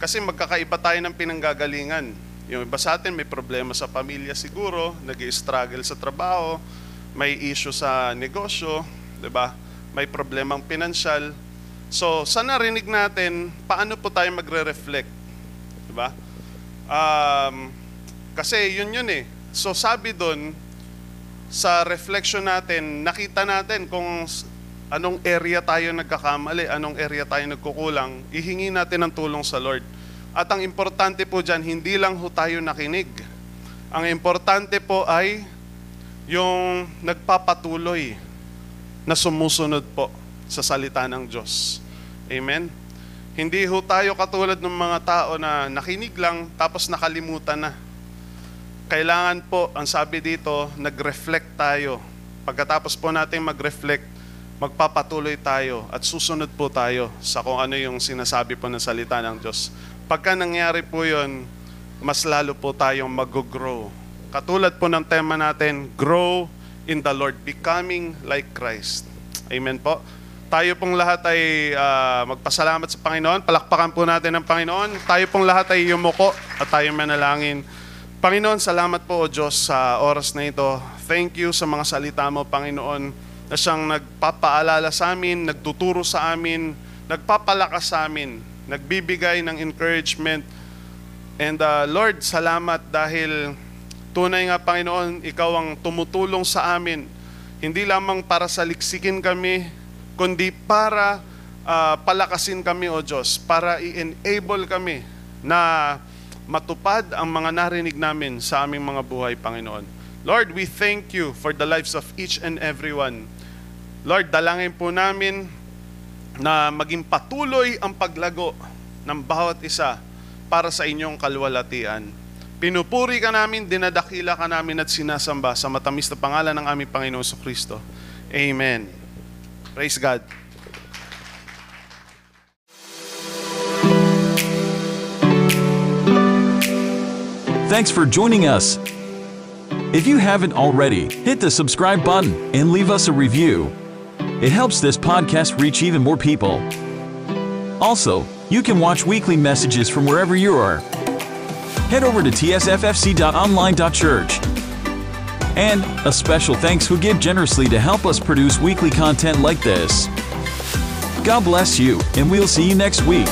Kasi magkakaiba tayo ng pinanggagalingan. Yung iba sa atin may problema sa pamilya siguro, nag struggle sa trabaho, may issue sa negosyo, 'di ba? May problemang pinansyal. So, sa narinig natin, paano po tayo magre-reflect? 'Di ba? Um, kasi yun yun eh. So, sabi doon sa reflection natin, nakita natin kung anong area tayo nagkakamali, anong area tayo nagkukulang, ihingi natin ng tulong sa Lord. At ang importante po dyan, hindi lang ho tayo nakinig. Ang importante po ay yung nagpapatuloy na sumusunod po sa salita ng Diyos. Amen? Hindi ho tayo katulad ng mga tao na nakinig lang tapos nakalimutan na. Kailangan po, ang sabi dito, nag-reflect tayo. Pagkatapos po natin mag-reflect, magpapatuloy tayo at susunod po tayo sa kung ano yung sinasabi po ng salita ng Diyos. Pagka nangyari po yun, mas lalo po tayong mag-grow. Katulad po ng tema natin, grow in the Lord, becoming like Christ. Amen po. Tayo pong lahat ay uh, magpasalamat sa Panginoon. Palakpakan po natin ang Panginoon. Tayo pong lahat ay yumuko at tayo manalangin. Panginoon, salamat po o Diyos sa oras na ito. Thank you sa mga salita mo, Panginoon na siyang nagpapaalala sa amin, nagtuturo sa amin, nagpapalakas sa amin, nagbibigay ng encouragement. And uh, Lord, salamat dahil tunay nga Panginoon, Ikaw ang tumutulong sa amin. Hindi lamang para saliksikin kami, kundi para uh, palakasin kami, O Diyos, para i-enable kami na matupad ang mga narinig namin sa aming mga buhay, Panginoon. Lord, we thank you for the lives of each and everyone Lord, dalangin po namin na maging patuloy ang paglago ng bawat isa para sa inyong kalwalatian. Pinupuri ka namin, dinadakila ka namin at sinasamba sa matamis na pangalan ng aming Panginoon Kristo. Amen. Praise God. Thanks for joining us. If you haven't already, hit the subscribe button and leave us a review. It helps this podcast reach even more people. Also, you can watch weekly messages from wherever you are. Head over to tsffc.online.church. And a special thanks who give generously to help us produce weekly content like this. God bless you, and we'll see you next week.